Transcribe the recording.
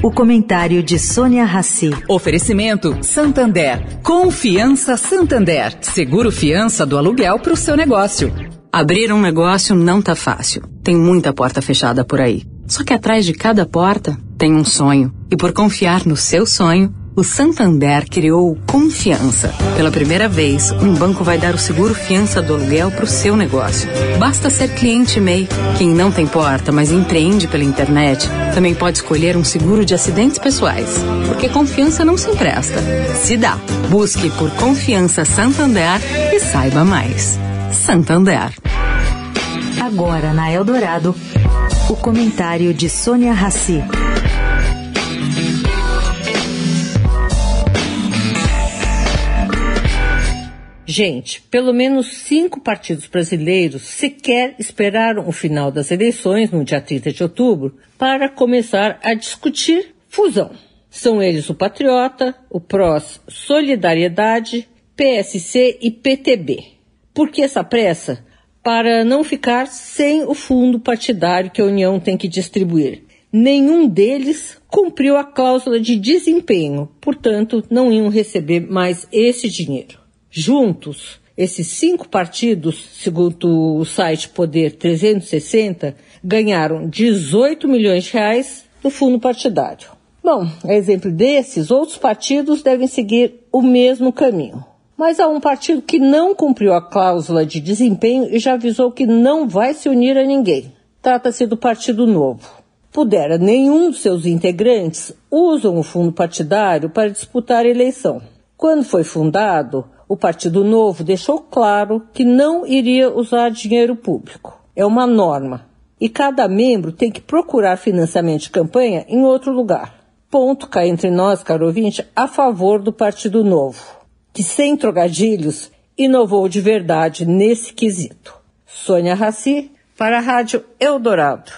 O comentário de Sônia Rassi. Oferecimento Santander. Confiança Santander. Seguro fiança do aluguel para o seu negócio. Abrir um negócio não tá fácil. Tem muita porta fechada por aí. Só que atrás de cada porta tem um sonho. E por confiar no seu sonho, o Santander criou Confiança. Pela primeira vez, um banco vai dar o seguro fiança do aluguel para o seu negócio. Basta ser cliente MEI. Quem não tem porta, mas empreende pela internet, também pode escolher um seguro de acidentes pessoais. Porque confiança não se empresta, se dá. Busque por Confiança Santander e saiba mais. Santander. Agora na Eldorado, o comentário de Sônia Rassi. Gente, pelo menos cinco partidos brasileiros sequer esperaram o final das eleições, no dia 30 de outubro, para começar a discutir fusão. São eles o Patriota, o PROS Solidariedade, PSC e PTB. Por que essa pressa? Para não ficar sem o fundo partidário que a União tem que distribuir. Nenhum deles cumpriu a cláusula de desempenho, portanto, não iam receber mais esse dinheiro. Juntos, esses cinco partidos, segundo o site Poder 360, ganharam 18 milhões de reais do fundo partidário. Bom, a exemplo desses, outros partidos devem seguir o mesmo caminho. Mas há um partido que não cumpriu a cláusula de desempenho e já avisou que não vai se unir a ninguém. Trata-se do Partido Novo. Pudera, nenhum dos seus integrantes usam o fundo partidário para disputar a eleição. Quando foi fundado, o Partido Novo deixou claro que não iria usar dinheiro público. É uma norma. E cada membro tem que procurar financiamento de campanha em outro lugar. Ponto cá entre nós, caro ouvinte, a favor do Partido Novo, que sem trocadilhos inovou de verdade nesse quesito. Sônia Raci, para a Rádio Eldorado.